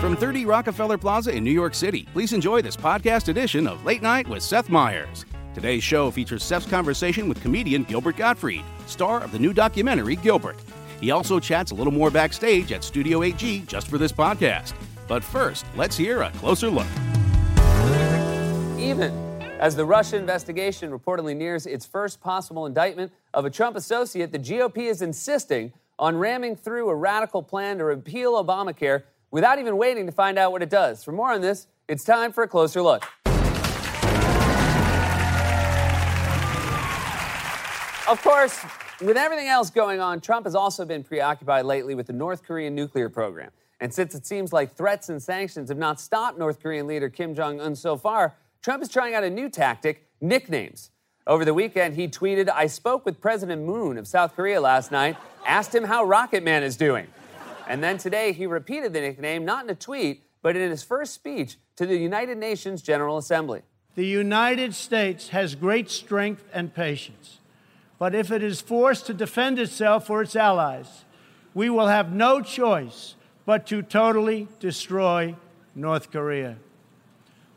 From 30 Rockefeller Plaza in New York City, please enjoy this podcast edition of Late Night with Seth Meyers. Today's show features Seth's conversation with comedian Gilbert Gottfried, star of the new documentary Gilbert. He also chats a little more backstage at Studio 8G just for this podcast. But first, let's hear a closer look. Even as the Russia investigation reportedly nears its first possible indictment of a Trump associate, the GOP is insisting on ramming through a radical plan to repeal Obamacare without even waiting to find out what it does. For more on this, it's time for a closer look. Of course, with everything else going on, Trump has also been preoccupied lately with the North Korean nuclear program. And since it seems like threats and sanctions have not stopped North Korean leader Kim Jong un so far, Trump is trying out a new tactic nicknames. Over the weekend, he tweeted, I spoke with President Moon of South Korea last night, asked him how Rocket Man is doing. And then today, he repeated the nickname, not in a tweet, but in his first speech to the United Nations General Assembly. The United States has great strength and patience. But if it is forced to defend itself or its allies, we will have no choice but to totally destroy North Korea.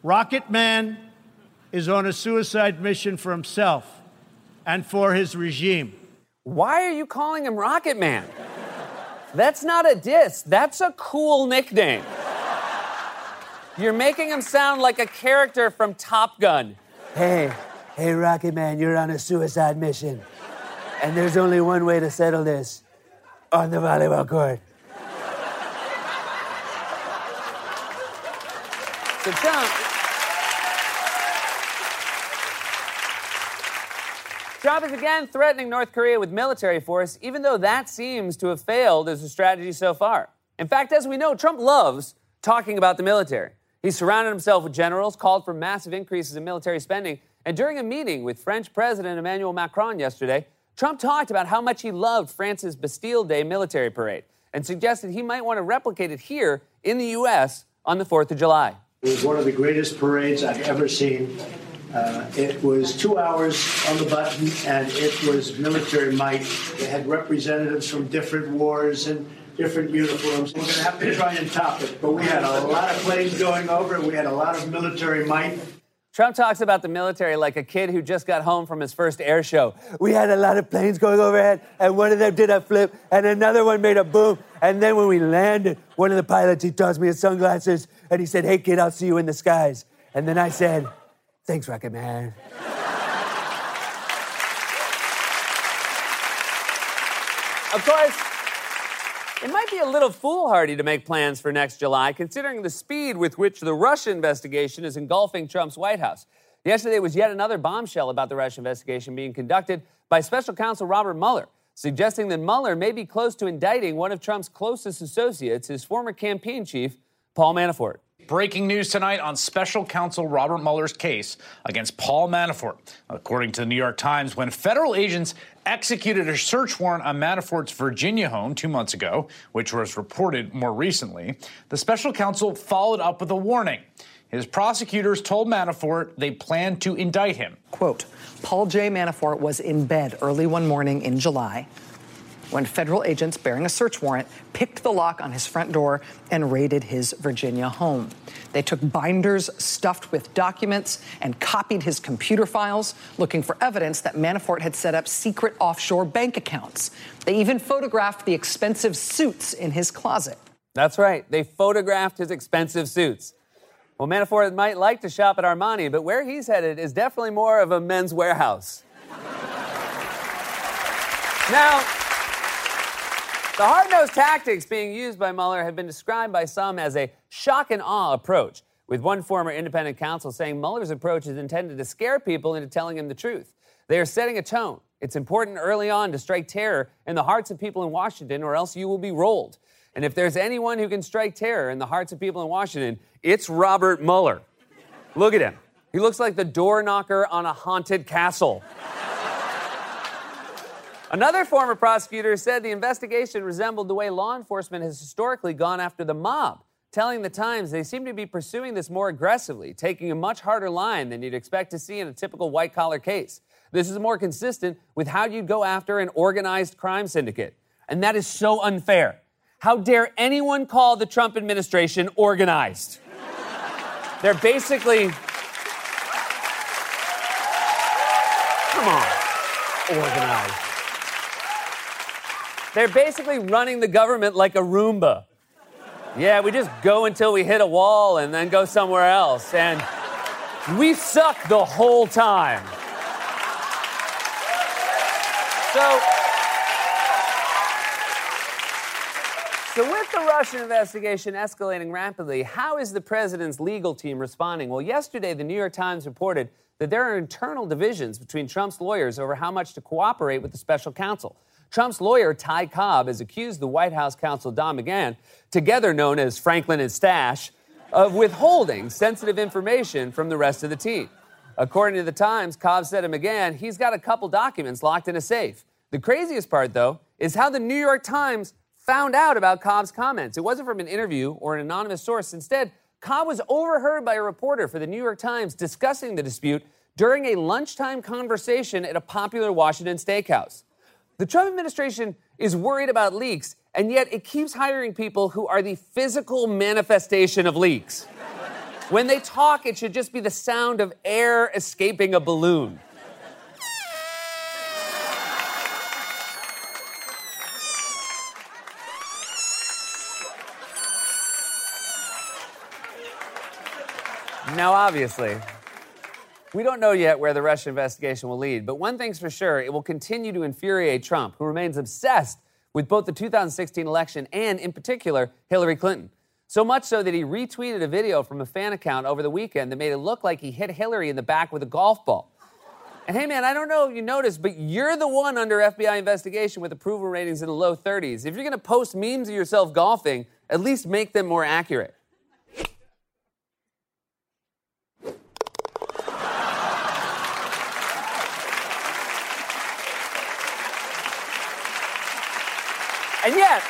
Rocket Man is on a suicide mission for himself and for his regime. Why are you calling him Rocket Man? That's not a diss, that's a cool nickname. You're making him sound like a character from Top Gun. Hey, hey, Rocket Man, you're on a suicide mission. And there's only one way to settle this on the volleyball court. So Trump. Trump is again threatening North Korea with military force, even though that seems to have failed as a strategy so far. In fact, as we know, Trump loves talking about the military. He surrounded himself with generals, called for massive increases in military spending, and during a meeting with French President Emmanuel Macron yesterday, Trump talked about how much he loved France's Bastille Day military parade and suggested he might want to replicate it here in the U.S. on the 4th of July. It was one of the greatest parades I've ever seen. Uh, it was two hours on the button, and it was military might. They had representatives from different wars and different uniforms. We're going to have to try and top it, but we had a lot of planes going over. We had a lot of military might. Trump talks about the military like a kid who just got home from his first air show. We had a lot of planes going overhead, and one of them did a flip, and another one made a boom. And then when we landed, one of the pilots, he tossed me his sunglasses, and he said, Hey, kid, I'll see you in the skies. And then I said, Thanks, Rocket Man. Of course, it might be a little foolhardy to make plans for next July, considering the speed with which the Russia investigation is engulfing Trump's White House. Yesterday was yet another bombshell about the Russia investigation being conducted by special counsel Robert Mueller, suggesting that Mueller may be close to indicting one of Trump's closest associates, his former campaign chief, Paul Manafort. Breaking news tonight on special counsel Robert Mueller's case against Paul Manafort. According to the New York Times, when federal agents executed a search warrant on Manafort's Virginia home two months ago, which was reported more recently, the special counsel followed up with a warning. His prosecutors told Manafort they planned to indict him. Quote Paul J. Manafort was in bed early one morning in July when federal agents bearing a search warrant picked the lock on his front door and raided his Virginia home. They took binders stuffed with documents and copied his computer files, looking for evidence that Manafort had set up secret offshore bank accounts. They even photographed the expensive suits in his closet. That's right. They photographed his expensive suits. Well, Manafort might like to shop at Armani, but where he's headed is definitely more of a Men's Wearhouse. now, the hard nosed tactics being used by Mueller have been described by some as a shock and awe approach, with one former independent counsel saying Mueller's approach is intended to scare people into telling him the truth. They are setting a tone. It's important early on to strike terror in the hearts of people in Washington, or else you will be rolled. And if there's anyone who can strike terror in the hearts of people in Washington, it's Robert Mueller. Look at him. He looks like the door knocker on a haunted castle. Another former prosecutor said the investigation resembled the way law enforcement has historically gone after the mob, telling the Times they seem to be pursuing this more aggressively, taking a much harder line than you'd expect to see in a typical white collar case. This is more consistent with how you'd go after an organized crime syndicate. And that is so unfair. How dare anyone call the Trump administration organized? They're basically. Come on, organized. They're basically running the government like a Roomba. Yeah, we just go until we hit a wall and then go somewhere else. And we suck the whole time. So, so with the Russian investigation escalating rapidly, how is the president's legal team responding? Well, yesterday the New York Times reported that there are internal divisions between Trump's lawyers over how much to cooperate with the special counsel. Trump's lawyer, Ty Cobb, has accused the White House counsel, Don McGahn, together known as Franklin and Stash, of withholding sensitive information from the rest of the team. According to the Times, Cobb said to McGahn he's got a couple documents locked in a safe. The craziest part, though, is how the New York Times found out about Cobb's comments. It wasn't from an interview or an anonymous source. Instead, Cobb was overheard by a reporter for the New York Times discussing the dispute during a lunchtime conversation at a popular Washington steakhouse. The Trump administration is worried about leaks, and yet it keeps hiring people who are the physical manifestation of leaks. when they talk, it should just be the sound of air escaping a balloon. Now, obviously, we don't know yet where the Russia investigation will lead, but one thing's for sure it will continue to infuriate Trump, who remains obsessed with both the 2016 election and, in particular, Hillary Clinton. So much so that he retweeted a video from a fan account over the weekend that made it look like he hit Hillary in the back with a golf ball. And hey, man, I don't know if you noticed, but you're the one under FBI investigation with approval ratings in the low 30s. If you're going to post memes of yourself golfing, at least make them more accurate. And yet,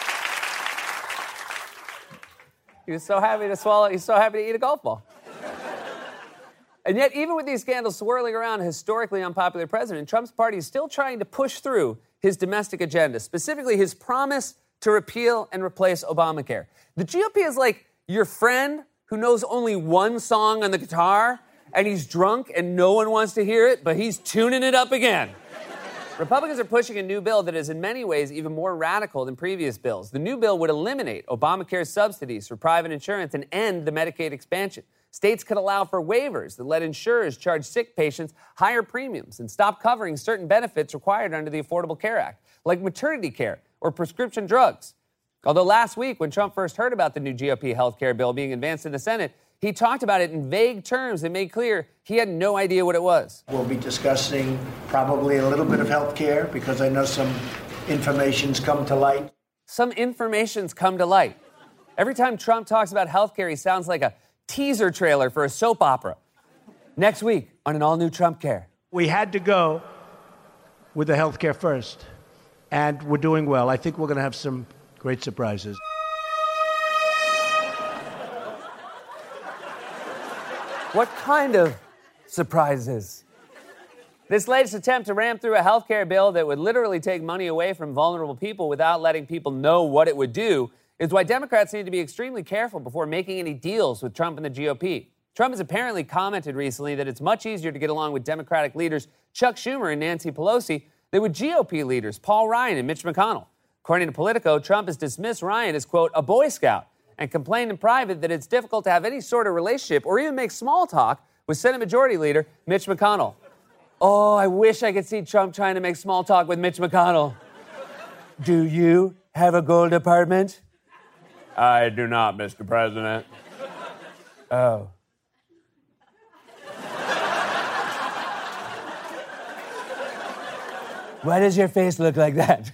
he was so happy to swallow, he's so happy to eat a golf ball. and yet, even with these scandals swirling around a historically unpopular president, Trump's party is still trying to push through his domestic agenda, specifically his promise to repeal and replace Obamacare. The GOP is like your friend who knows only one song on the guitar and he's drunk and no one wants to hear it, but he's tuning it up again. Republicans are pushing a new bill that is in many ways even more radical than previous bills. The new bill would eliminate Obamacare's subsidies for private insurance and end the Medicaid expansion. States could allow for waivers that let insurers charge sick patients higher premiums and stop covering certain benefits required under the Affordable Care Act, like maternity care or prescription drugs. Although last week, when Trump first heard about the new GOP health care bill being advanced in the Senate, he talked about it in vague terms and made clear he had no idea what it was. We'll be discussing probably a little bit of health care because I know some information's come to light. Some information's come to light. Every time Trump talks about health care, he sounds like a teaser trailer for a soap opera. Next week on an all new Trump Care. We had to go with the health care first, and we're doing well. I think we're going to have some great surprises. What kind of surprises? This latest attempt to ram through a health care bill that would literally take money away from vulnerable people without letting people know what it would do is why Democrats need to be extremely careful before making any deals with Trump and the GOP. Trump has apparently commented recently that it's much easier to get along with Democratic leaders Chuck Schumer and Nancy Pelosi than with GOP leaders Paul Ryan and Mitch McConnell. According to Politico, Trump has dismissed Ryan as, quote, a Boy Scout and complained in private that it's difficult to have any sort of relationship or even make small talk with Senate Majority Leader Mitch McConnell. Oh, I wish I could see Trump trying to make small talk with Mitch McConnell. Do you have a gold apartment? I do not, Mr. President. Oh. Why does your face look like that?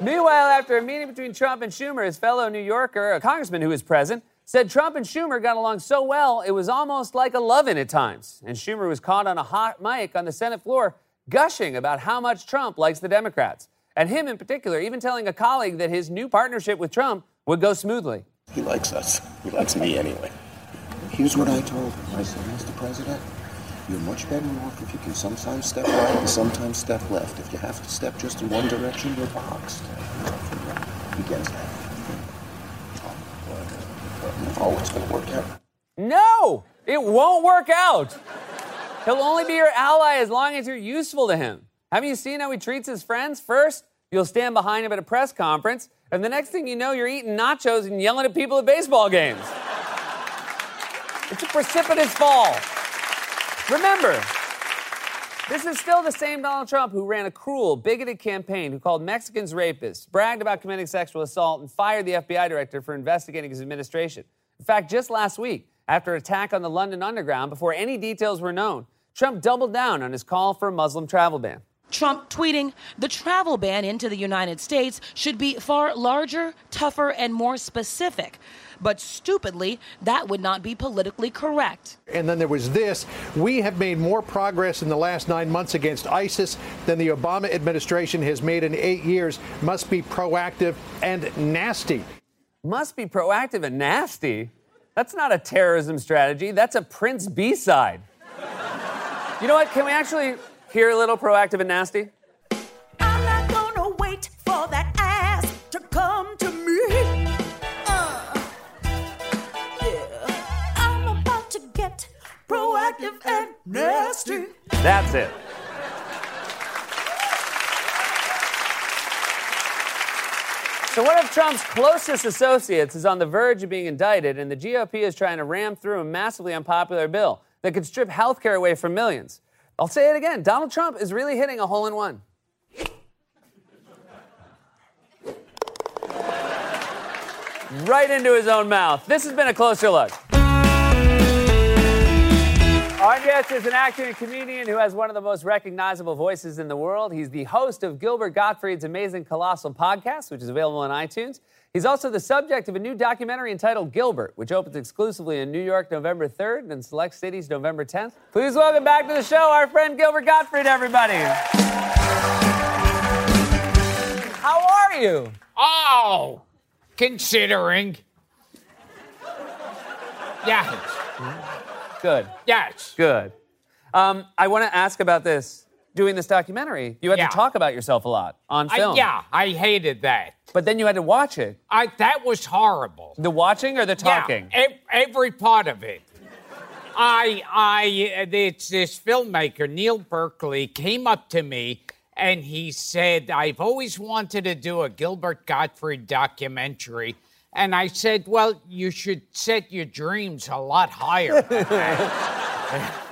Meanwhile, after a meeting between Trump and Schumer, his fellow New Yorker, a congressman who was present, said Trump and Schumer got along so well it was almost like a lovin' at times. And Schumer was caught on a hot mic on the Senate floor gushing about how much Trump likes the Democrats. And him in particular, even telling a colleague that his new partnership with Trump would go smoothly. He likes us. He likes me anyway. Here's what I told him. I said, Mr. President, you're much better off if you can sometimes step right and sometimes step left. If you have to step just in one direction, you're boxed. Gets that. Oh, it's going to work out. No, it won't work out. He'll only be your ally as long as you're useful to him. Haven't you seen how he treats his friends? First, you'll stand behind him at a press conference, and the next thing you know, you're eating nachos and yelling at people at baseball games. It's a precipitous fall. Remember, this is still the same Donald Trump who ran a cruel, bigoted campaign, who called Mexicans rapists, bragged about committing sexual assault, and fired the FBI director for investigating his administration. In fact, just last week, after an attack on the London Underground, before any details were known, Trump doubled down on his call for a Muslim travel ban. Trump tweeting, the travel ban into the United States should be far larger, tougher, and more specific. But stupidly, that would not be politically correct. And then there was this. We have made more progress in the last nine months against ISIS than the Obama administration has made in eight years. Must be proactive and nasty. Must be proactive and nasty? That's not a terrorism strategy. That's a Prince B side. You know what? Can we actually hear a little proactive and nasty? I'm not gonna wait for that ass to come to me. Uh, yeah. I'm about to get proactive and nasty. That's it. So, one of Trump's closest associates is on the verge of being indicted, and the GOP is trying to ram through a massively unpopular bill that could strip health care away from millions. I'll say it again Donald Trump is really hitting a hole in one. Right into his own mouth. This has been a closer look. Our guest is an actor and comedian who has one of the most recognizable voices in the world. He's the host of Gilbert Gottfried's Amazing Colossal podcast, which is available on iTunes. He's also the subject of a new documentary entitled Gilbert, which opens exclusively in New York November 3rd and in select cities November 10th. Please welcome back to the show our friend Gilbert Gottfried, everybody. How are you? Oh, considering. Yes. Good. Yes. Good. Um, I want to ask about this. Doing this documentary, you had Yeah. to talk about yourself a lot on I, film. yeah, I hated that. But then you had to watch it. I that was horrible. The watching or the talking? Yeah, ev- every part of it. I, I, it's this filmmaker Neil Berkeley came up to me and he said, "I've always wanted to do a Gilbert Gottfried documentary." And I said, "Well, you should set your dreams a lot higher."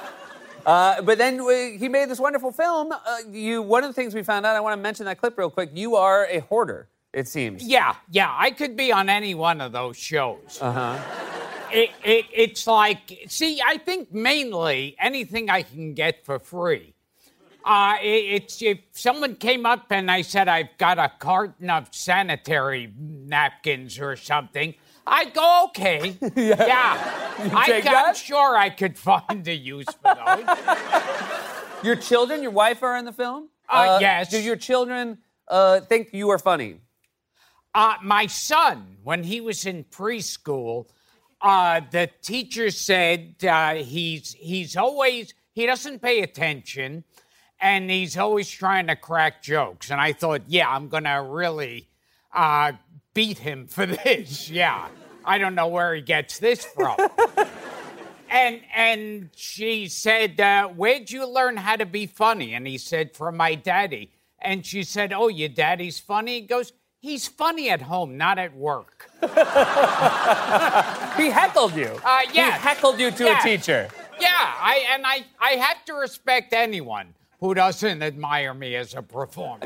than that." Uh, but then uh, he made this wonderful film. Uh, you, one of the things we found out, I want to mention that clip real quick. You are a hoarder, it seems. yeah, yeah, I could be on any one of those shows. Uh huh. it, it, it's like, see, I think mainly anything I can get for free. Uh, it, it's if someone came up and I said I've got a carton of sanitary napkins or something, I'd go okay. yeah, I, take I'm that? sure I could find a use for those. Your children, your wife are in the film? Uh, yes. Do your children uh, think you are funny? Uh, my son, when he was in preschool, uh, the teacher said uh, he's he's always he doesn't pay attention, and he's always trying to crack jokes. And I thought, yeah, I'm gonna really uh, beat him for this. Yeah, I don't know where he gets this from. and and she said, uh, "Where'd you learn how to be funny?" And he said, "From my daddy." And she said, "Oh, your daddy's funny." He goes, "He's funny at home, not at work." he heckled you. Uh, yeah, He heckled you to Yeah. a teacher. Yeah, I and I I have to respect anyone who doesn't admire me as a performer.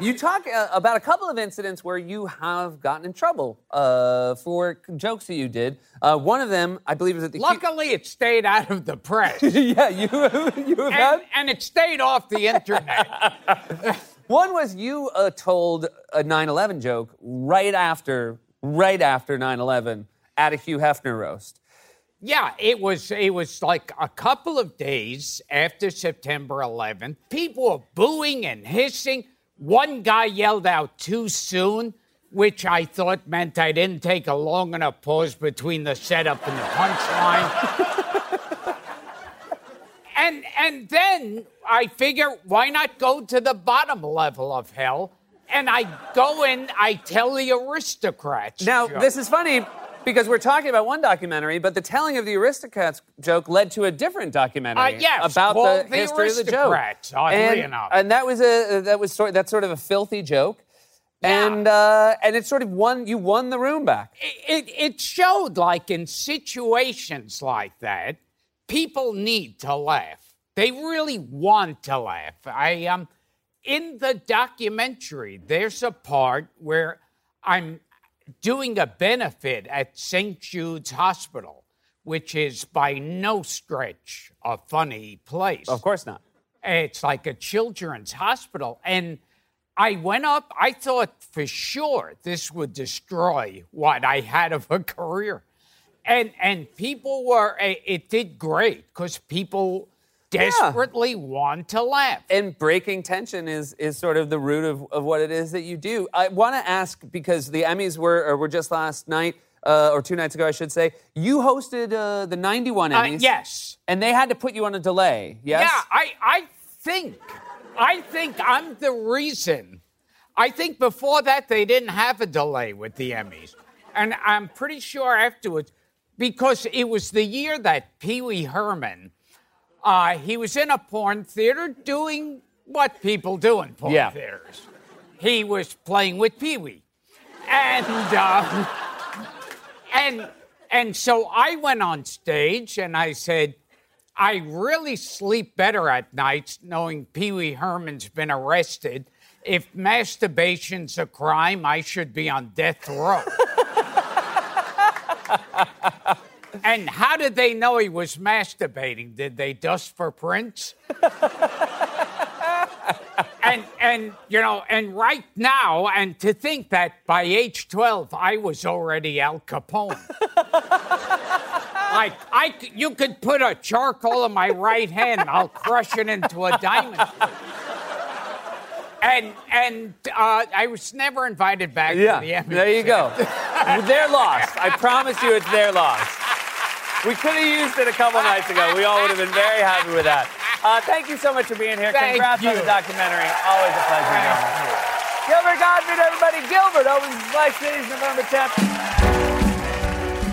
You talk uh, about a couple of incidents where you have gotten in trouble uh, for jokes that you did. Uh, one of them, I believe, is at the. Luckily, it stayed out of the press. yeah, you you have and, had? and it stayed off the internet. One was you uh, told a 9/11 joke right after right after 9/11 at a Hugh Hefner roast. Yeah, it was it was like a couple of days after September 11th. People were booing and hissing. One guy yelled out too soon, which I thought meant I didn't take a long enough pause between the setup and the punchline. and and then I figure why not go to the bottom level of hell? And I go in, I tell the aristocrats. Now, joke. this is funny because we're talking about one documentary, but the telling of the aristocrats joke led to a different documentary Uh, yes, about the called The history of the joke. Oddly and, enough. and that was a that was sort that's sort of a filthy joke, and uh, and it sort of won you won the room back. it, it showed like in situations like that, people need to laugh. They really want to laugh. I um in the documentary, there's a part where I'm doing a benefit at St. Jude's Hospital, which is by no stretch a funny place. Of course not. It's like a children's hospital. And I went up, I thought for sure this would destroy what I had of a career. And and people were it did great because people desperately want to laugh. And breaking tension is is sort of the root of, of what it is that you do. I want to ask because the Emmys were were just last night uh, or two nights ago, I should say. You hosted uh, the '91 Uh, Emmys. yes. and they had to put you on a delay. Yes. Yeah, I, I think, I think I'm the reason. I think before that they didn't have a delay with the Emmys. And I'm pretty sure afterwards, because it was the year that Pee Wee Herman, uh, he was in a porn theater doing what people do in porn Yeah. theaters. He was playing with Pee Wee. And, uh, and, and so I went on stage and I said, I really sleep better at nights knowing Pee Wee Herman's been arrested. If masturbation's a crime, I should be on death row. and how did they know he was masturbating? Did they dust for prints? and and you know, and right now, and to think that by age 12 I was already Al Capone. Like I, you could put a charcoal in my right hand, and I'll crush it into a diamond. And and uh, I was never invited back Yeah, to the Emmys. there you go. They're lost. I promise you, it's their loss. We could have used it a couple nights ago. We all would have been very happy with that. Uh, thank you so much for being here. Thank Congrats on you. the documentary. Always a pleasure. Gilbert Gottfried, everybody. Gilbert opens his Life Cities November 10th.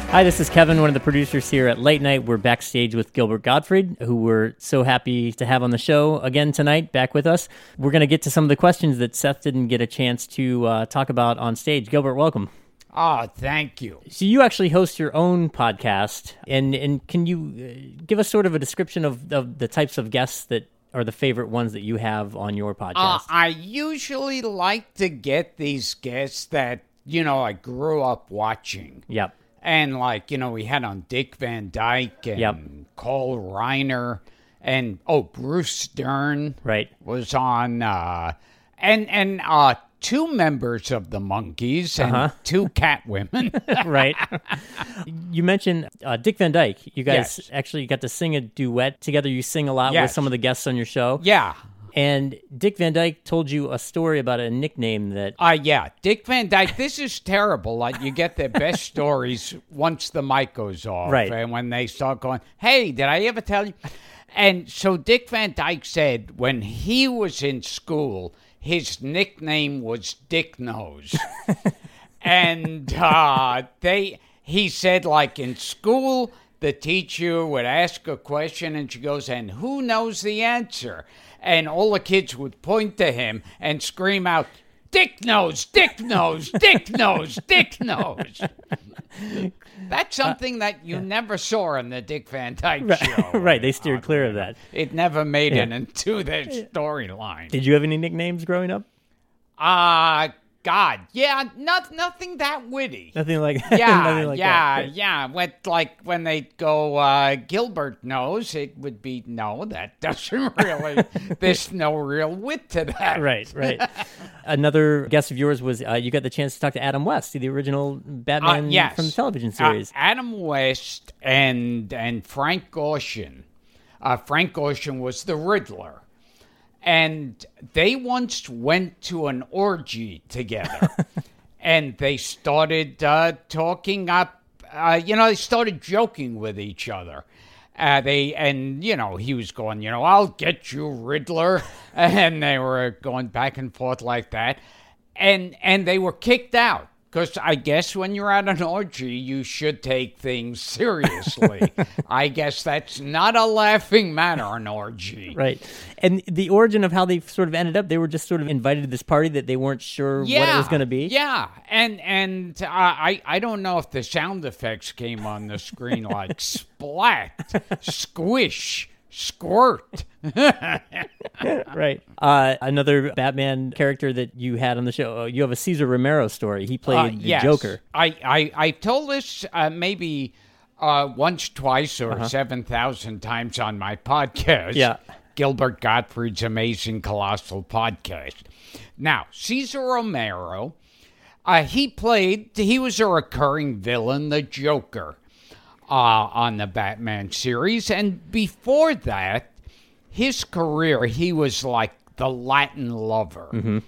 Hi, this is Kevin, one of the producers here at Late Night. We're backstage with Gilbert Gottfried, who we're so happy to have on the show again tonight, back with us. We're going to get to some of the questions that Seth didn't get a chance to uh, talk about on stage. Gilbert, welcome. Oh, thank you. So you actually host your own podcast, and and can you uh, give us sort of a description of, of the types of guests that are the favorite ones that you have on your podcast? Uh, I usually like to get these guests that, you know, I grew up watching. Yep. And like, you know, we had on Dick Van Dyke and Yep. Carl Reiner and oh, Bruce Dern right. was on uh and and uh two members of the Monkees and Uh-huh. two cat women. right. you mentioned uh, Dick Van Dyke. You guys Yes. actually got to sing a duet together. You sing a lot with some of the guests on your show. Yeah. And Dick Van Dyke told you a story about a nickname that. Uh, yeah, Dick Van Dyke. This is terrible. Like you get the best stories once the mic goes off, Right. And when they start going, "Hey, did I ever tell you?" And so Dick Van Dyke said when he was in school, his nickname was Dick Nose, and uh, they. He said like in school. The teacher would ask a question and she goes, And who knows the answer? And all the kids would point to him and scream out, Dick Nose, Dick Nose, Dick Nose, Dick knows. That's something that you never saw in the Dick Van Dyke Right, show. right, they steered clear of that. It never made Yeah. it into their storyline. Did you have any nicknames growing up? Ah, God, yeah, not nothing that witty. Nothing like Yeah, nothing like yeah, that. yeah. When, like when they go, uh, Gilbert knows, it would be no. That doesn't really. there's no real wit to that. Right, right. Another guest of yours was uh, you got the chance to talk to Adam West, the original Batman Uh, yes. from the television Uh, series. Adam West and and Frank Gorshin. Uh, Frank Gorshin was the Riddler, and they once went to an orgy together, and they started uh, talking up. Uh, you know, they started joking with each other. Uh, they and you know he was going, you know, I'll get you, Riddler, and they were going back and forth like that, and and they were kicked out because I guess when you're at an orgy, you should take things seriously. I guess that's not a laughing matter, an orgy. Right. And the origin of how they sort of ended up, they were just sort of invited to this party that they weren't sure what it was going to be. Yeah, and and uh, I I don't know if the sound effects came on the screen like splat, squish, squirt. right. Uh, another Batman character that you had on the show, uh, you have a Cesar Romero story. He played Uh, the. Joker. I, I, I told this uh, maybe uh, once, twice, or Uh-huh. 7,000 times on my podcast. Yeah. Gilbert Gottfried's Amazing Colossal Podcast. Now, Cesar Romero, uh, he played, he was a recurring villain, the Joker, uh, on the Batman series. And before that, his career, he was like the Latin lover Mm-hmm.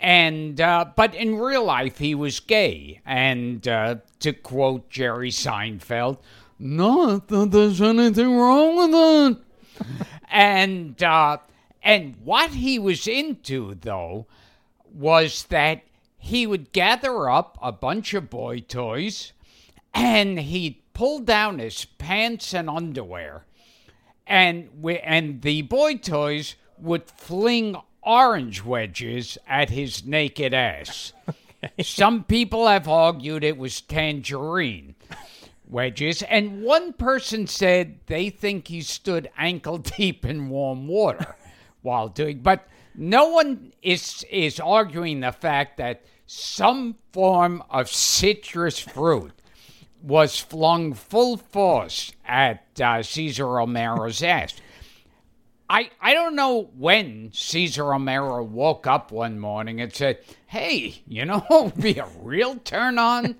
and uh, but in real life he was gay and uh, to quote jerry seinfeld not that there's anything wrong with that and uh, and what he was into though was that he would gather up a bunch of boy toys and he'd pull down his pants and underwear and we, and the boy toys would fling orange wedges at his naked ass. Some people have argued it was tangerine wedges, and one person said they think he stood ankle deep in warm water while doing. But no one is is arguing the fact that some form of citrus fruit was flung full force at uh, Cesar Romero's ass. I, I don't know when Cesar Romero woke up one morning and said, Hey, you know what would be a real turn on?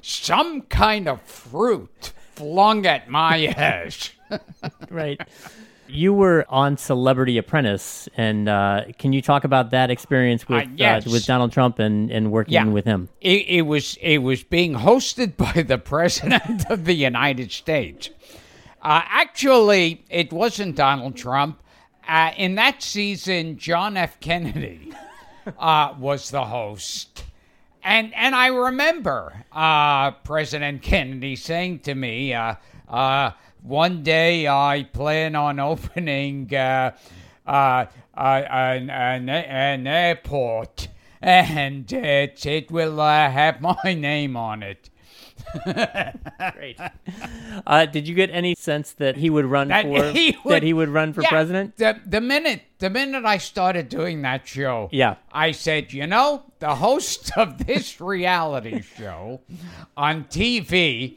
Some kind of fruit flung at my ass. right. You were on Celebrity Apprentice, and uh, can you talk about that experience with Uh, yes. uh, with Donald Trump and, and working Yeah. with him? It, it was it was being hosted by the president of the United States. Uh, actually, it wasn't Donald Trump. Uh, in that season, John F. Kennedy uh, was the host, and and I remember uh, President Kennedy saying to me, uh, uh, "One day I plan on opening uh, uh, uh, an, an, an airport." and it it will uh, have my name on it. Great. Uh, did you get any sense that he would run That for he that he would run for Yeah, president? The the minute the minute I started doing that show, Yeah. I said, you know, the host of this reality show on TV,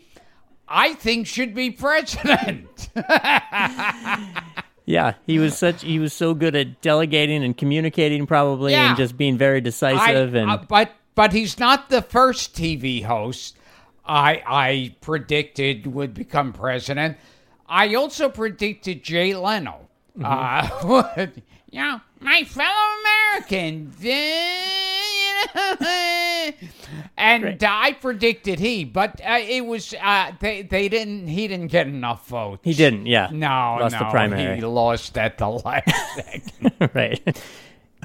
I think should be president. Yeah, he was such he was so good at delegating and communicating, probably, Yeah. and just being very decisive. I- and uh, but but he's not the first TV host I I predicted would become president. I also predicted Jay Leno. Mm-hmm. Uh, would, yeah, my fellow Americans. and uh, I predicted he, but uh, it was uh, they they didn't he didn't get enough votes. He didn't, yeah. No, Lost no, the primary. he lost at the last second. right.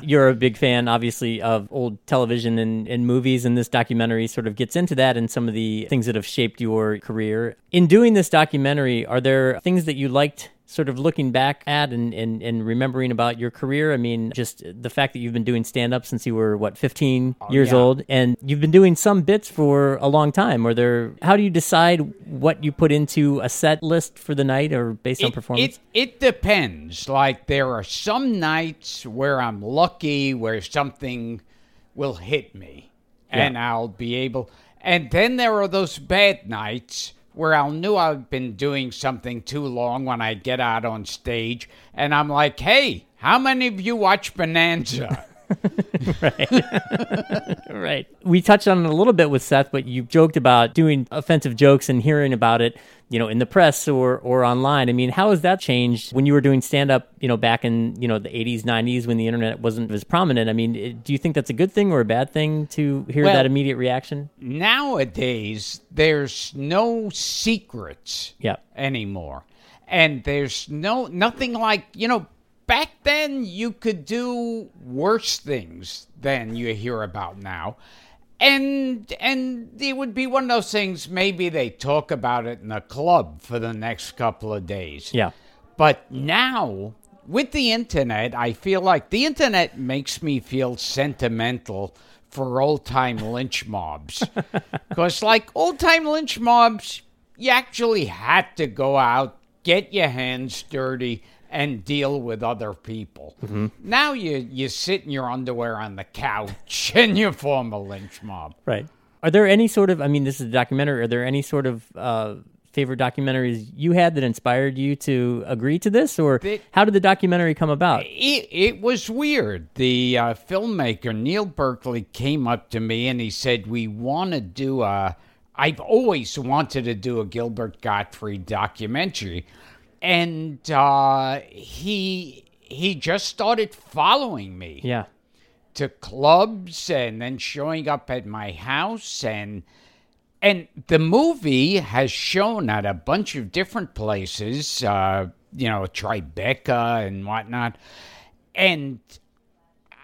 You're a big fan, obviously, of old television and, and movies, and this documentary sort of gets into that and some of the things that have shaped your career. In doing this documentary, are there things that you liked sort of looking back at and, and, and remembering about your career? I mean, just the fact that you've been doing stand up since you were, what, 15 years yeah. old, and you've been doing some bits for a long time. Are there, how do you decide what you put into a set list for the night or based on performance? It, it depends. Like there are some nights where I'm lucky, where something will hit me, Yeah. and I'll be able. And then there are those bad nights where I'll knew I'd been doing something too long when I get out on stage, and I'm like, "Hey, how many of you watch Bonanza?" Right. right. We touched on it a little bit with Seth, but you joked about doing offensive jokes and hearing about it, you know, in the press or or online. I mean, how has that changed when you were doing stand up, you know, back in, you know, the 80s, 90s when the internet wasn't as prominent? I mean, it- do you think that's a good thing or a bad thing to hear Well- that immediate reaction? nowadays there's no secrets Yeah. anymore and there's no nothing like you know back then you could do worse things than you hear about now and and it would be one of those things maybe they talk about it in a club for the next couple of days Yeah. but now, with the internet, I feel like the internet makes me feel sentimental for old time lynch mobs. Because, like, old time lynch mobs, you actually had to go out, get your hands dirty, and deal with other people. Now you, you sit in your underwear on the couch and you form a lynch mob. Right. Are there any sort of, I mean, this is a documentary, are there any sort of uh, favorite documentaries you had that inspired you to agree to this? Or how did the documentary come about? It, it was weird. The uh, filmmaker Neil Berkeley came up to me and he said, "We want to do a. I've always wanted to do a Gilbert Gottfried documentary," and uh, he he just started following me Yeah. to clubs and then showing up at my house and and the movie has shown at a bunch of different places uh you know tribeca and whatnot and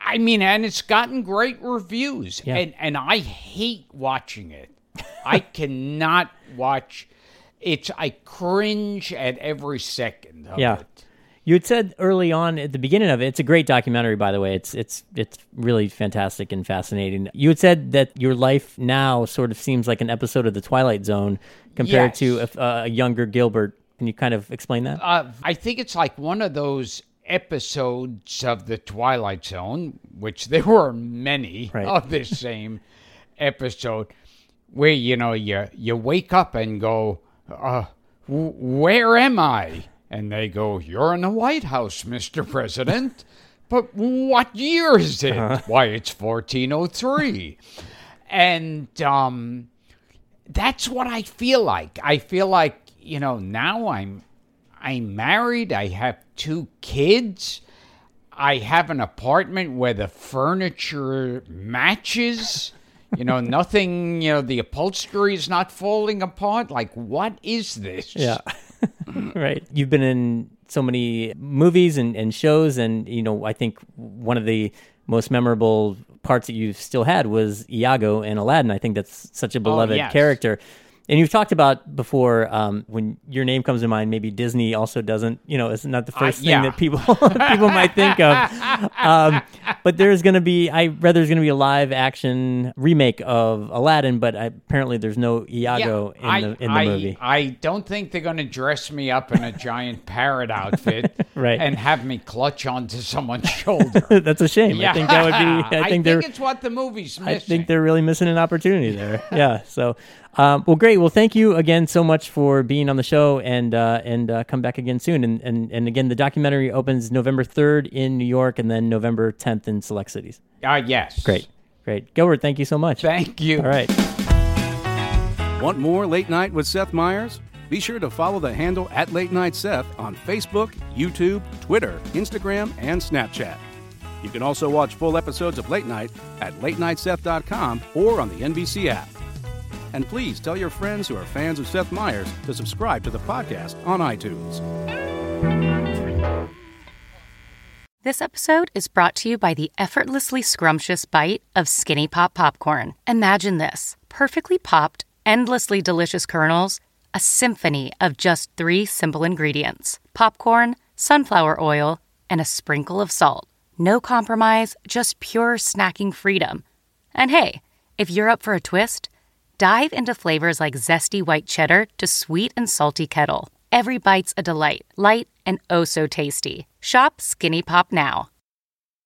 i mean and it's gotten great reviews Yeah. and and i hate watching it i cannot watch it's i cringe at every second of yeah. it You had said early on at the beginning of it, it's a great documentary, by the way. It's it's it's really fantastic and fascinating. You had said that your life now sort of seems like an episode of The Twilight Zone compared Yes. to a, a younger Gilbert. Can you kind of explain that? Uh, I think it's like one of those episodes of The Twilight Zone, which there were many Right. of this same episode, where you know you you wake up and go, uh, w- "Where am I?" And they go, "You're in the White House, Mr. President." But what year is it? Why, it's 1403. and um, that's what I feel like. I feel like you know now I'm I'm married. I have two kids. I have an apartment where the furniture matches. You know, nothing. You know, the upholstery is not falling apart. Like, what is this? Yeah. right. You've been in so many movies and, and shows, and you know, I think one of the most memorable parts that you still had was Iago in Aladdin. I think that's such a oh, beloved yes. character. And you've talked about before um, when your name comes to mind. Maybe Disney also doesn't. You know, it's not the Uh, first thing that people people might think of. Um, but there's going to be. I read there's going to be a live action remake of Aladdin, but I, apparently there's no Iago in I, the in the I, movie. I don't think they're going to dress me up in a giant parrot outfit Right. and have me clutch onto someone's shoulder. That's a shame. Yeah. I think that would be. I think they're. it's what the movie's missing. I think they're really missing an opportunity there. yeah. So, um, well, great. Well, thank you again so much for being on the show, and uh, and uh, come back again soon. And, and and again, the documentary opens November third in New York, and then November tenth in select cities. Uh, yes. Great. Great. Gilbert, thank you so much. Thank you. All right. Want more Late Night with Seth Meyers? Be sure to follow the handle at Late Night Seth on Facebook, YouTube, Twitter, Instagram, and Snapchat. You can also watch full episodes of Late Night at latenightseth.com or on the NBC app. And please tell your friends who are fans of Seth Meyers to subscribe to the podcast on iTunes. This episode is brought to you by the effortlessly scrumptious bite of Skinny Pop Popcorn. Imagine this perfectly popped, endlessly delicious kernels, a symphony of just three simple ingredients popcorn, sunflower oil, and a sprinkle of salt. No compromise, just pure snacking freedom. And hey, if you're up for a twist, dive into flavors like zesty white cheddar to sweet and salty kettle. Every bite's a delight, light and oh so tasty. Shop Skinny Pop now.